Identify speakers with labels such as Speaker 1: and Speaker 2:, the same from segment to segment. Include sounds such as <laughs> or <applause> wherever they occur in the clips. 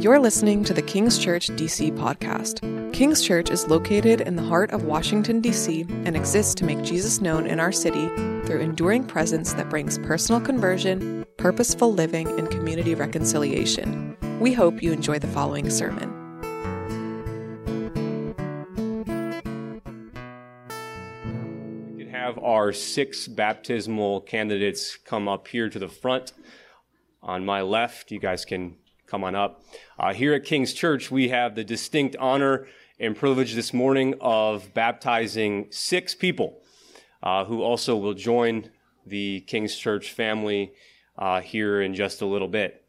Speaker 1: You're listening to the King's Church DC podcast. King's Church is located in the heart of Washington, D.C., and exists to make Jesus known in our city through enduring presence that brings personal conversion, purposeful living, and community reconciliation. We hope you enjoy the following sermon.
Speaker 2: We could have our six baptismal candidates come up here to the front. On my left, you guys can come on up. Uh, here at King's Church, we have the distinct honor and privilege this morning of baptizing six people uh, who also will join the King's Church family uh, here in just a little bit.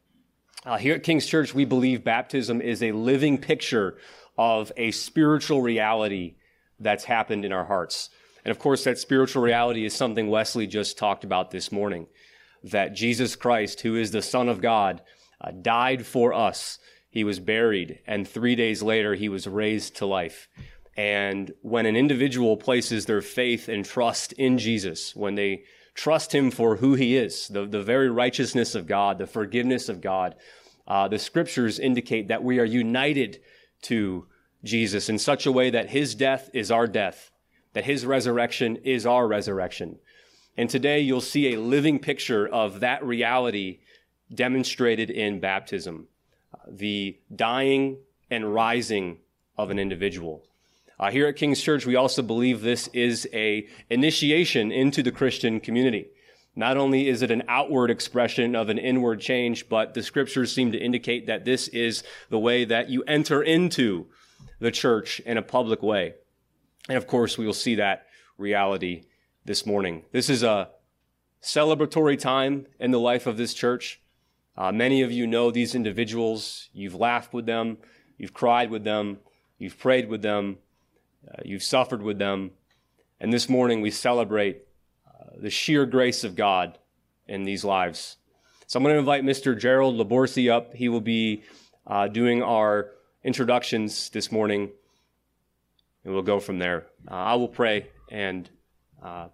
Speaker 2: Uh, here at King's Church, we believe baptism is a living picture of a spiritual reality that's happened in our hearts. And of course, that spiritual reality is something Wesley just talked about this morning that Jesus Christ, who is the Son of God, uh, died for us. He was buried, and three days later, he was raised to life. And when an individual places their faith and trust in Jesus, when they trust him for who he is, the, the very righteousness of God, the forgiveness of God, uh, the scriptures indicate that we are united to Jesus in such a way that his death is our death, that his resurrection is our resurrection. And today you'll see a living picture of that reality demonstrated in baptism the dying and rising of an individual. Uh, here at King's Church, we also believe this is a initiation into the Christian community. Not only is it an outward expression of an inward change, but the scriptures seem to indicate that this is the way that you enter into the church in a public way. And of course, we will see that reality this morning. This is a celebratory time in the life of this church. Uh, many of you know these individuals. You've laughed with them, you've cried with them, you've prayed with them, uh, you've suffered with them. And this morning we celebrate uh, the sheer grace of God in these lives. So I'm going to invite Mr. Gerald Laborsi up. He will be uh, doing our introductions this morning, and we'll go from there. Uh, I will pray and uh,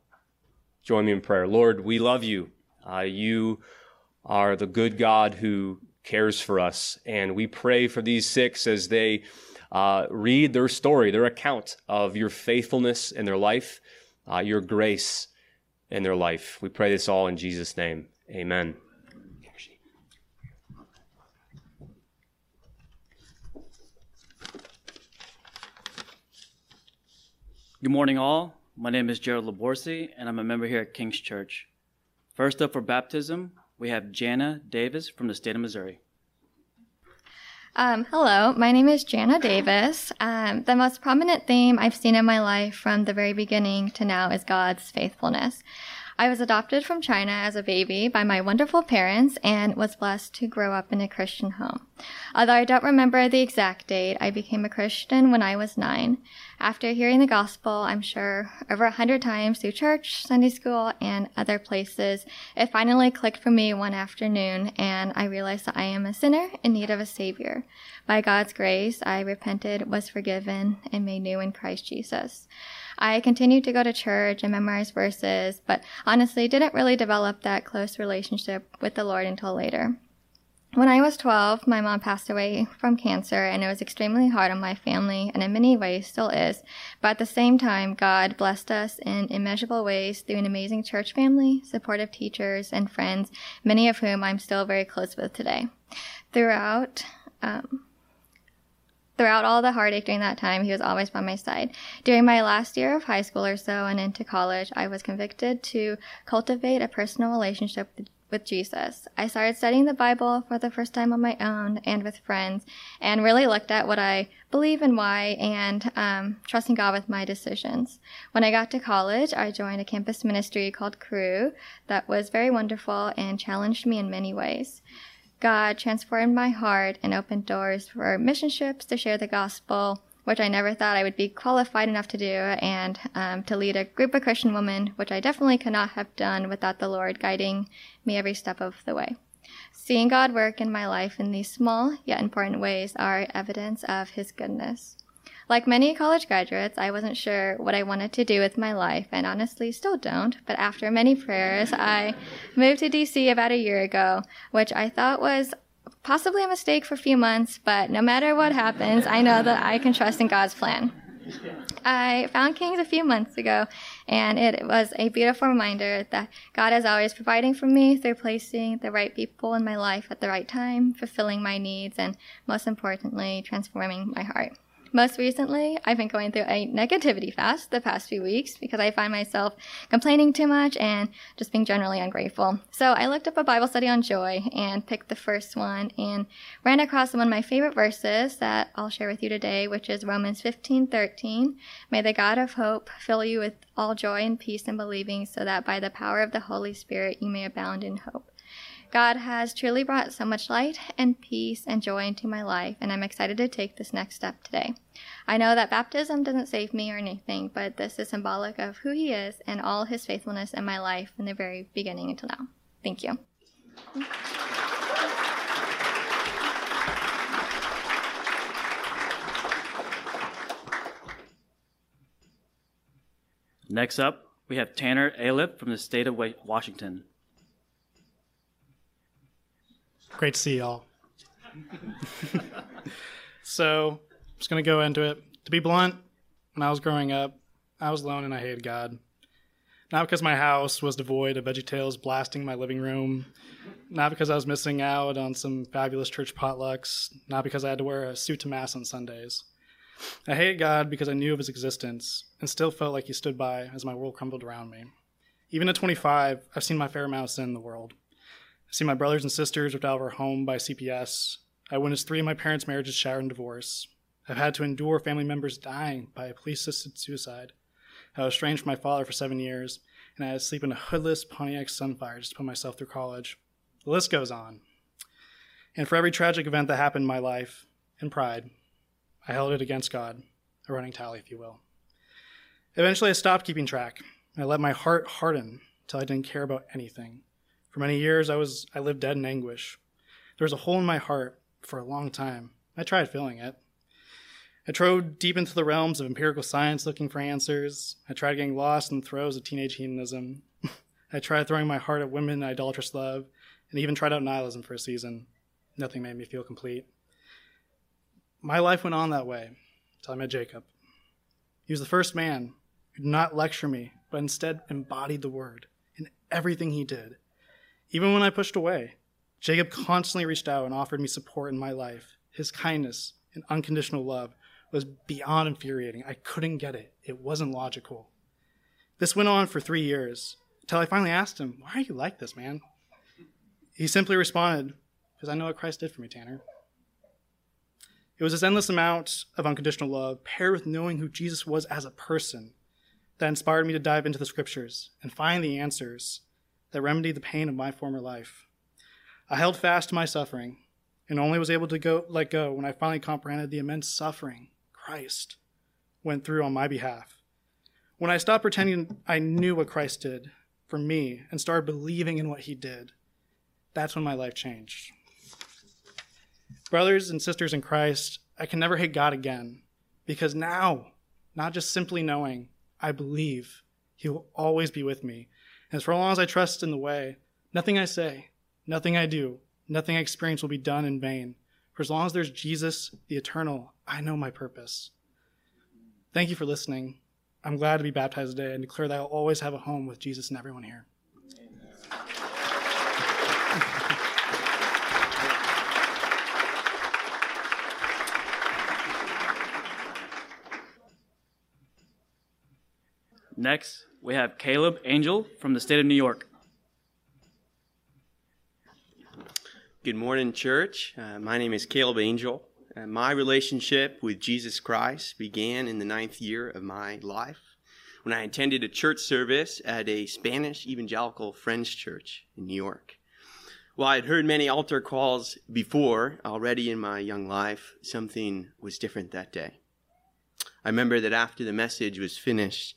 Speaker 2: join me in prayer. Lord, we love you. you are the good God who cares for us. And we pray for these six as they uh, read their story, their account of your faithfulness in their life, uh, your grace in their life. We pray this all in Jesus' name. Amen.
Speaker 3: Good morning, all. My name is Gerald Laborsi, and I'm a member here at King's Church. First up for baptism, we have Jana Davis from the state of Missouri.
Speaker 4: Um, hello, my name is Jana Davis. Um, the most prominent theme I've seen in my life from the very beginning to now is God's faithfulness. I was adopted from China as a baby by my wonderful parents and was blessed to grow up in a Christian home. Although I don't remember the exact date, I became a Christian when I was nine. After hearing the gospel, I'm sure over a hundred times through church, Sunday school, and other places, it finally clicked for me one afternoon and I realized that I am a sinner in need of a savior. By God's grace, I repented, was forgiven, and made new in Christ Jesus. I continued to go to church and memorize verses, but honestly didn't really develop that close relationship with the Lord until later. When I was 12, my mom passed away from cancer, and it was extremely hard on my family, and in many ways still is. But at the same time, God blessed us in immeasurable ways through an amazing church family, supportive teachers, and friends, many of whom I'm still very close with today. Throughout, um, Throughout all the heartache during that time, he was always by my side. During my last year of high school or so and into college, I was convicted to cultivate a personal relationship with Jesus. I started studying the Bible for the first time on my own and with friends, and really looked at what I believe and why, and um, trusting God with my decisions. When I got to college, I joined a campus ministry called Cru that was very wonderful and challenged me in many ways. God transformed my heart and opened doors for mission trips to share the gospel, which I never thought I would be qualified enough to do, and um, to lead a group of Christian women, which I definitely could not have done without the Lord guiding me every step of the way. Seeing God work in my life in these small yet important ways are evidence of His goodness. Like many college graduates, I wasn't sure what I wanted to do with my life, and honestly still don't. But after many prayers, I moved to DC about a year ago, which I thought was possibly a mistake for a few months, but no matter what happens, I know that I can trust in God's plan. I found Kings a few months ago, and it was a beautiful reminder that God is always providing for me through placing the right people in my life at the right time, fulfilling my needs, and most importantly, transforming my heart. Most recently, I've been going through a negativity fast the past few weeks because I find myself complaining too much and just being generally ungrateful. So I looked up a Bible study on joy and picked the first one and ran across one of my favorite verses that I'll share with you today, which is Romans 15:13. May the God of hope fill you with all joy and peace in believing so that by the power of the Holy Spirit you may abound in hope. God has truly brought so much light and peace and joy into my life, and I'm excited to take this next step today. I know that baptism doesn't save me or anything, but this is symbolic of who He is and all His faithfulness in my life from the very beginning until now. Thank you.
Speaker 3: Next up, we have Tanner Alip from the state of Washington.
Speaker 5: Great to see y'all. <laughs> so, I'm just going to go into it. To be blunt, when I was growing up, I was alone and I hated God. Not because my house was devoid of VeggieTales blasting my living room, not because I was missing out on some fabulous church potlucks, not because I had to wear a suit to Mass on Sundays. I hated God because I knew of his existence and still felt like he stood by as my world crumbled around me. Even at 25, I've seen my fair amount of sin in the world. I see my brothers and sisters ripped out of our home by CPS. I witnessed three of my parents' marriages shattered in divorce. I've had to endure family members dying by a police assisted suicide. I was estranged from my father for seven years, and I had to sleep in a hoodless Pontiac Sunfire just to put myself through college. The list goes on. And for every tragic event that happened in my life, in pride, I held it against God, a running tally, if you will. Eventually, I stopped keeping track. I let my heart harden until I didn't care about anything. For many years, I was I lived dead in anguish. There was a hole in my heart for a long time. I tried filling it. I trod deep into the realms of empirical science looking for answers. I tried getting lost in the throes of teenage hedonism. <laughs> I tried throwing my heart at women and idolatrous love, and even tried out nihilism for a season. Nothing made me feel complete. My life went on that way until I met Jacob. He was the first man who did not lecture me, but instead embodied the word in everything he did. Even when I pushed away, Jacob constantly reached out and offered me support in my life. His kindness and unconditional love was beyond infuriating. I couldn't get it, it wasn't logical. This went on for three years until I finally asked him, Why are you like this, man? He simply responded, Because I know what Christ did for me, Tanner. It was this endless amount of unconditional love, paired with knowing who Jesus was as a person, that inspired me to dive into the scriptures and find the answers that remedied the pain of my former life. I held fast to my suffering and only was able to go, let go when I finally comprehended the immense suffering Christ went through on my behalf. When I stopped pretending I knew what Christ did for me and started believing in what he did, that's when my life changed. Brothers and sisters in Christ, I can never hate God again because now, not just simply knowing, I believe he will always be with me and for as long as I trust in the way, nothing I say, nothing I do, nothing I experience will be done in vain. For as long as there's Jesus, the eternal, I know my purpose. Thank you for listening. I'm glad to be baptized today and declare that I'll always have a home with Jesus and everyone here.
Speaker 3: Next, we have Caleb Angel from the state of New York.
Speaker 6: Good morning, church. Uh, my name is Caleb Angel. Uh, my relationship with Jesus Christ began in the ninth year of my life when I attended a church service at a Spanish evangelical Friends church in New York. While I had heard many altar calls before, already in my young life, something was different that day. I remember that after the message was finished,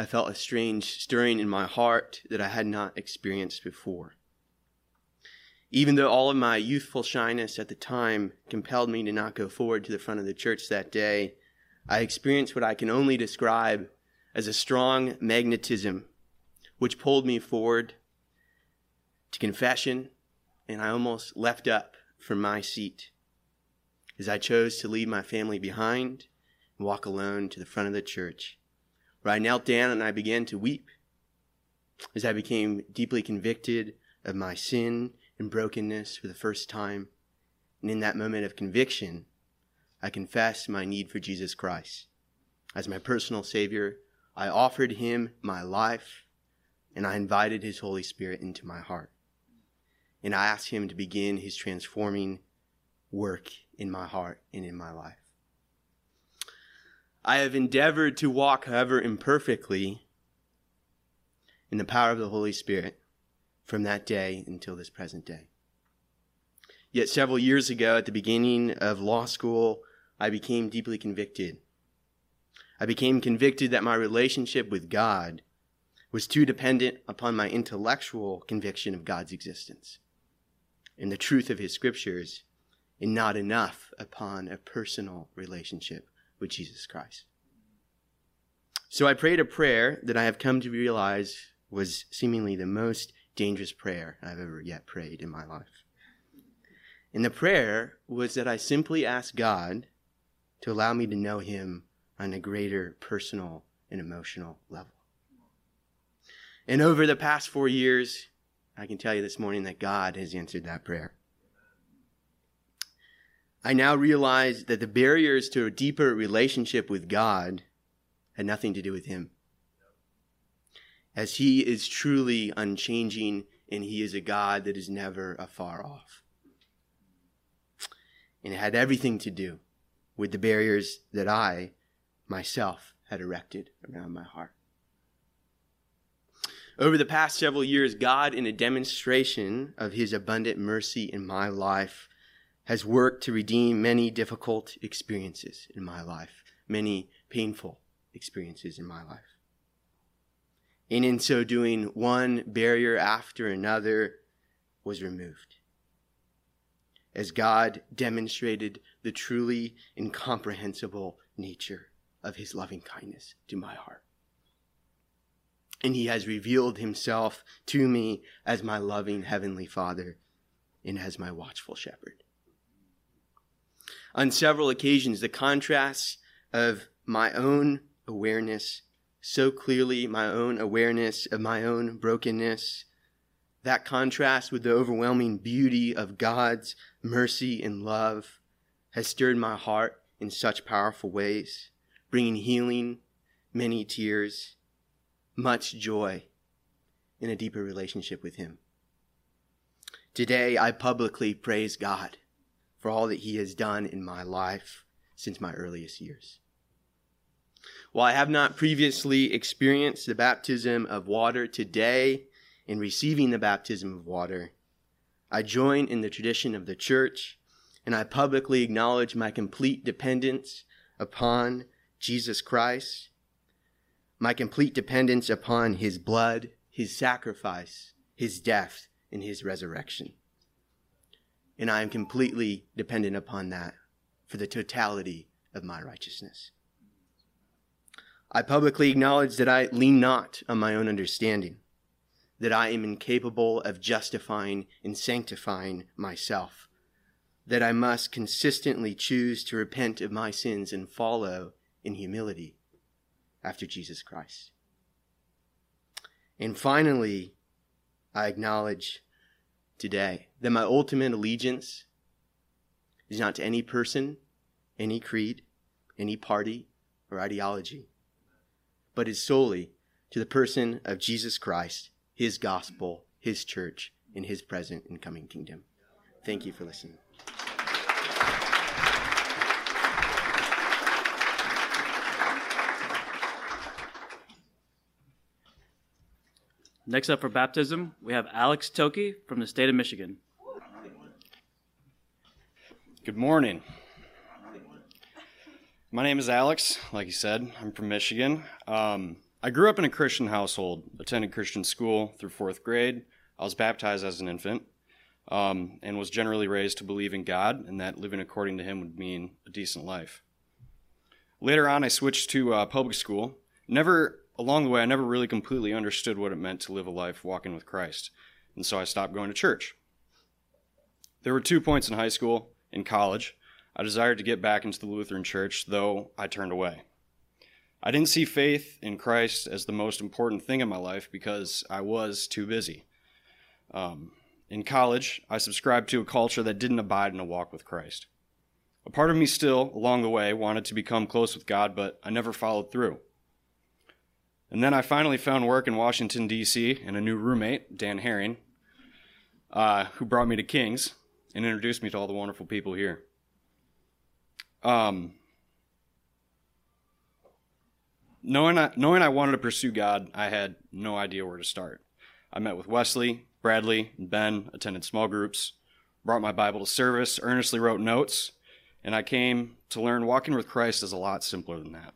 Speaker 6: I felt a strange stirring in my heart that I had not experienced before. Even though all of my youthful shyness at the time compelled me to not go forward to the front of the church that day, I experienced what I can only describe as a strong magnetism which pulled me forward to confession, and I almost leapt up from my seat as I chose to leave my family behind and walk alone to the front of the church, where I knelt down and I began to weep as I became deeply convicted of my sin and brokenness for the first time. And in that moment of conviction, I confessed my need for Jesus Christ. As my personal Savior, I offered Him my life and I invited His Holy Spirit into my heart. And I asked Him to begin His transforming work in my heart and in my life. I have endeavored to walk, however imperfectly, in the power of the Holy Spirit from that day until this present day. Yet several years ago, at the beginning of law school, I became deeply convicted. I became convicted that my relationship with God was too dependent upon my intellectual conviction of God's existence and the truth of His scriptures, and not enough upon a personal relationship with Jesus Christ. So I prayed a prayer that I have come to realize was seemingly the most dangerous prayer I've ever yet prayed in my life. And the prayer was that I simply asked God to allow me to know Him on a greater personal and emotional level. And over the past four years, I can tell you this morning that God has answered that prayer. I now realize that the barriers to a deeper relationship with God had nothing to do with Him as he is truly unchanging and he is a God that is never afar off. And it had everything to do with the barriers that I myself had erected around my heart. Over the past several years, God, in a demonstration of his abundant mercy in my life, has worked to redeem many difficult experiences in my life, many painful experiences in my life. And in so doing, one barrier after another was removed. As God demonstrated the truly incomprehensible nature of his loving kindness to my heart. And he has revealed himself to me as my loving heavenly Father and as my watchful shepherd. On several occasions, the contrasts of my own awareness so clearly my own awareness of my own brokenness. That contrast with the overwhelming beauty of God's mercy and love has stirred my heart in such powerful ways, bringing healing, many tears, much joy, in a deeper relationship with Him. Today, I publicly praise God for all that He has done in my life since my earliest years. While I have not previously experienced the baptism of water today, in receiving the baptism of water, I join in the tradition of the church and I publicly acknowledge my complete dependence upon Jesus Christ, my complete dependence upon his blood, his sacrifice, his death, and his resurrection. And I am completely dependent upon that for the totality of my righteousness. I publicly acknowledge that I lean not on my own understanding, that I am incapable of justifying and sanctifying myself, that I must consistently choose to repent of my sins and follow in humility after Jesus Christ. And finally, I acknowledge today that my ultimate allegiance is not to any person, any creed, any party, or ideology but is solely to the person of Jesus Christ, his gospel, his church, and his present and coming kingdom. Thank you for listening.
Speaker 3: Next up for baptism, we have Alex Toki from the state of Michigan.
Speaker 7: Good morning. My name is Alex. Like you said, I'm from Michigan. Um, I grew up in a Christian household, attended Christian school through fourth grade. I was baptized as an infant um, and was generally raised to believe in God and that living according to Him would mean a decent life. Later on, I switched to uh, public school. Never, along the way, I never really completely understood what it meant to live a life walking with Christ. And so I stopped going to church. There were two points in high school, in college, I desired to get back into the Lutheran Church, though I turned away. I didn't see faith in Christ as the most important thing in my life because I was too busy. Um, in college, I subscribed to a culture that didn't abide in a walk with Christ. A part of me still, along the way, wanted to become close with God, but I never followed through. And then I finally found work in Washington, D.C., and a new roommate, Dan Herring, uh, who brought me to King's and introduced me to all the wonderful people here. Um, knowing I, knowing I wanted to pursue God, I had no idea where to start. I met with Wesley, Bradley, and Ben, attended small groups, brought my Bible to service, earnestly wrote notes, and I came to learn walking with Christ is a lot simpler than that.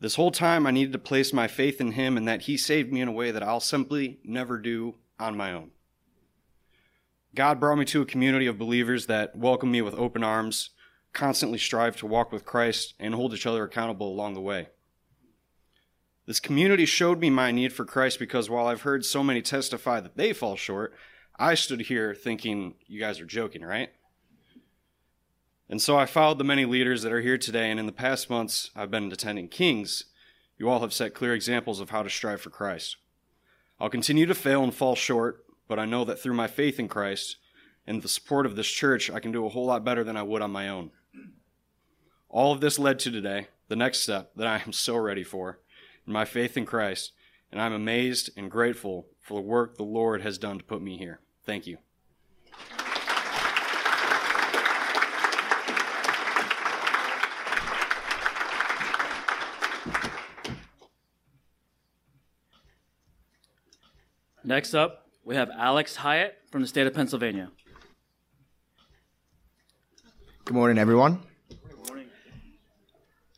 Speaker 7: This whole time, I needed to place my faith in Him and that He saved me in a way that I'll simply never do on my own. God brought me to a community of believers that welcomed me with open arms, constantly strive to walk with Christ, and hold each other accountable along the way. This community showed me my need for Christ because while I've heard so many testify that they fall short, I stood here thinking, you guys are joking, right? And so I followed the many leaders that are here today, and in the past months I've been attending Kings. You all have set clear examples of how to strive for Christ. I'll continue to fail and fall short, but I know that through my faith in Christ and the support of this church, I can do a whole lot better than I would on my own. All of this led to today, the next step that I am so ready for, in my faith in Christ, and I'm amazed and grateful for the work the Lord has done to put me here. Thank you.
Speaker 3: Next up, we have Alex Hyatt from the state of Pennsylvania.
Speaker 8: Good morning, everyone.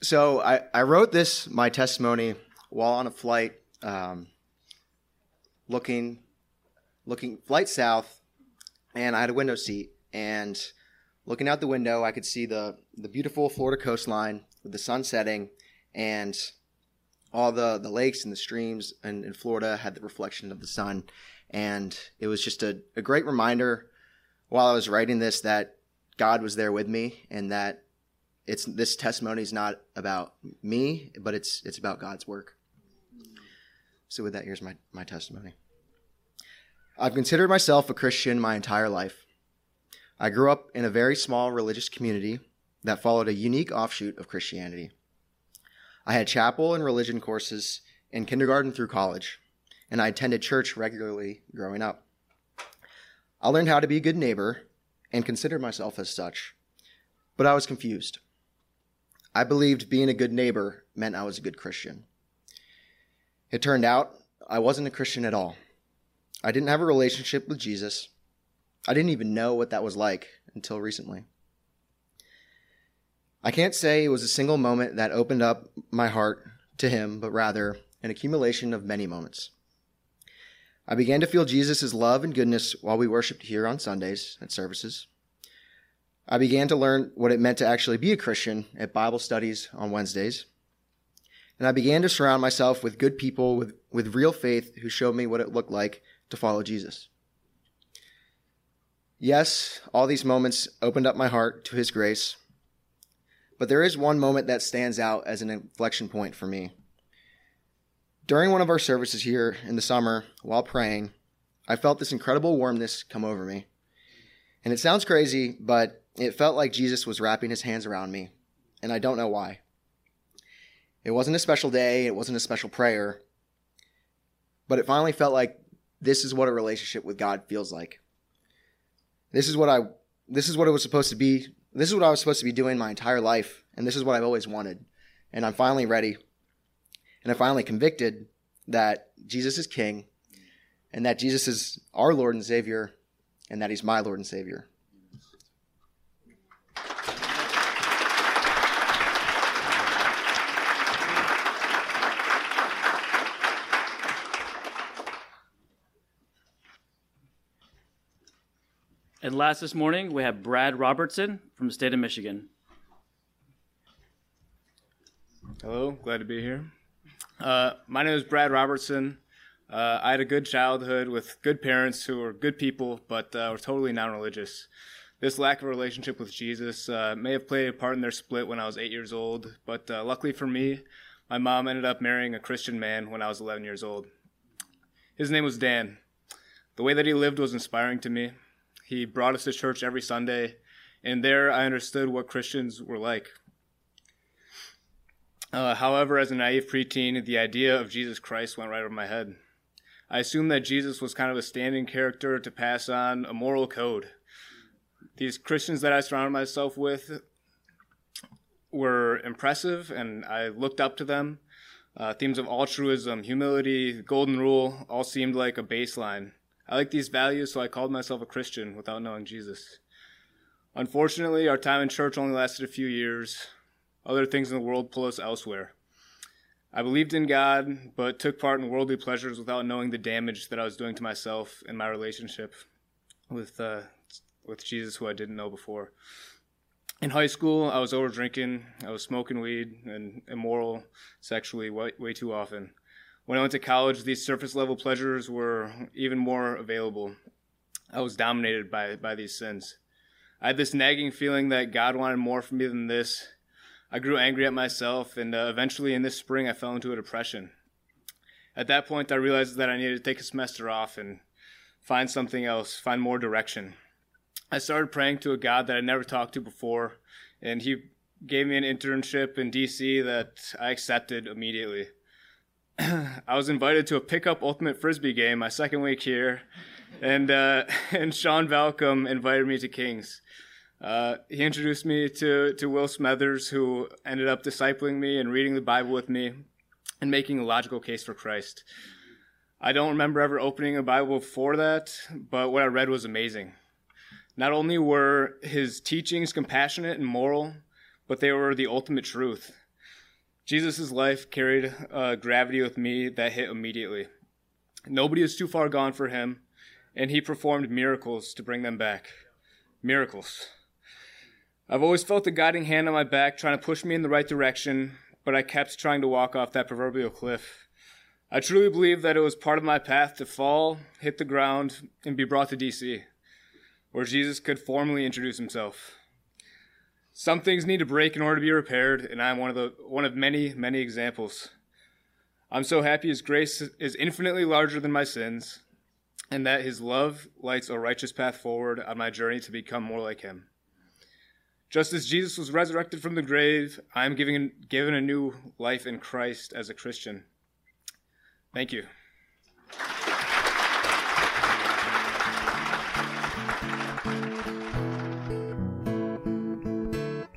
Speaker 8: So I, I wrote this, my testimony, while on a flight, um, looking, looking flight south, and I had a window seat, and looking out the window, I could see the the beautiful Florida coastline with the sun setting, and all the the lakes and the streams in, in Florida had the reflection of the sun, and it was just a, a great reminder while I was writing this that God was there with me, and that it's this testimony is not about me, but it's it's about God's work. So with that, here's my, my testimony. I've considered myself a Christian my entire life. I grew up in a very small religious community that followed a unique offshoot of Christianity. I had chapel and religion courses in kindergarten through college, and I attended church regularly growing up. I learned how to be a good neighbor and considered myself as such, but I was confused. I believed being a good neighbor meant I was a good Christian. It turned out I wasn't a Christian at all. I didn't have a relationship with Jesus. I didn't even know what that was like until recently. I can't say it was a single moment that opened up my heart to Him, but rather an accumulation of many moments. I began to feel Jesus' love and goodness while we worshiped here on Sundays at services. I began to learn what it meant to actually be a Christian at Bible studies on Wednesdays. And I began to surround myself with good people with, with real faith who showed me what it looked like to follow Jesus. Yes, all these moments opened up my heart to His grace, but there is one moment that stands out as an inflection point for me. During one of our services here in the summer, while praying, I felt this incredible warmness come over me. And it sounds crazy, but it felt like Jesus was wrapping his hands around me, and I don't know why. It wasn't a special day, it wasn't a special prayer, but it finally felt like this is what a relationship with God feels like. This is what I this is what it was supposed to be. This is what I was supposed to be doing my entire life, and this is what I've always wanted. And I'm finally ready. And I'm finally convicted that Jesus is king and that Jesus is our Lord and Savior and that he's my Lord and Savior.
Speaker 3: And last this morning, we have Brad Robertson from the state of Michigan.
Speaker 9: Hello, glad to be here. Uh, my name is Brad Robertson. Uh, I had a good childhood with good parents who were good people, but uh, were totally non religious. This lack of relationship with Jesus uh, may have played a part in their split when I was eight years old, but uh, luckily for me, my mom ended up marrying a Christian man when I was 11 years old. His name was Dan. The way that he lived was inspiring to me. He brought us to church every Sunday, and there I understood what Christians were like. Uh, however, as a naive preteen, the idea of Jesus Christ went right over my head. I assumed that Jesus was kind of a standing character to pass on a moral code. These Christians that I surrounded myself with were impressive, and I looked up to them. Uh, themes of altruism, humility, golden rule all seemed like a baseline. I like these values, so I called myself a Christian without knowing Jesus. Unfortunately, our time in church only lasted a few years. Other things in the world pull us elsewhere. I believed in God, but took part in worldly pleasures without knowing the damage that I was doing to myself and my relationship with uh, with Jesus, who I didn't know before. In high school, I was over drinking, I was smoking weed, and immoral sexually way, way too often. When I went to college, these surface level pleasures were even more available. I was dominated by, by these sins. I had this nagging feeling that God wanted more from me than this. I grew angry at myself, and uh, eventually in this spring, I fell into a depression. At that point, I realized that I needed to take a semester off and find something else, find more direction. I started praying to a God that I'd never talked to before, and He gave me an internship in DC that I accepted immediately. <clears throat> I was invited to a pickup ultimate frisbee game my second week here, and uh, <laughs> and Sean Valcom invited me to Kings. Uh, he introduced me to to Will Smethers, who ended up discipling me and reading the Bible with me, and making a logical case for Christ. I don't remember ever opening a Bible before that, but what I read was amazing. Not only were his teachings compassionate and moral, but they were the ultimate truth. Jesus' life carried a gravity with me that hit immediately. Nobody is too far gone for him, and he performed miracles to bring them back. Miracles. I've always felt a guiding hand on my back trying to push me in the right direction, but I kept trying to walk off that proverbial cliff. I truly believe that it was part of my path to fall, hit the ground, and be brought to DC, where Jesus could formally introduce himself. Some things need to break in order to be repaired, and I'm one of the one of many, many examples. I'm so happy his grace is infinitely larger than my sins, and that his love lights a righteous path forward on my journey to become more like him. Just as Jesus was resurrected from the grave, I am given, given a new life in Christ as a Christian. Thank you.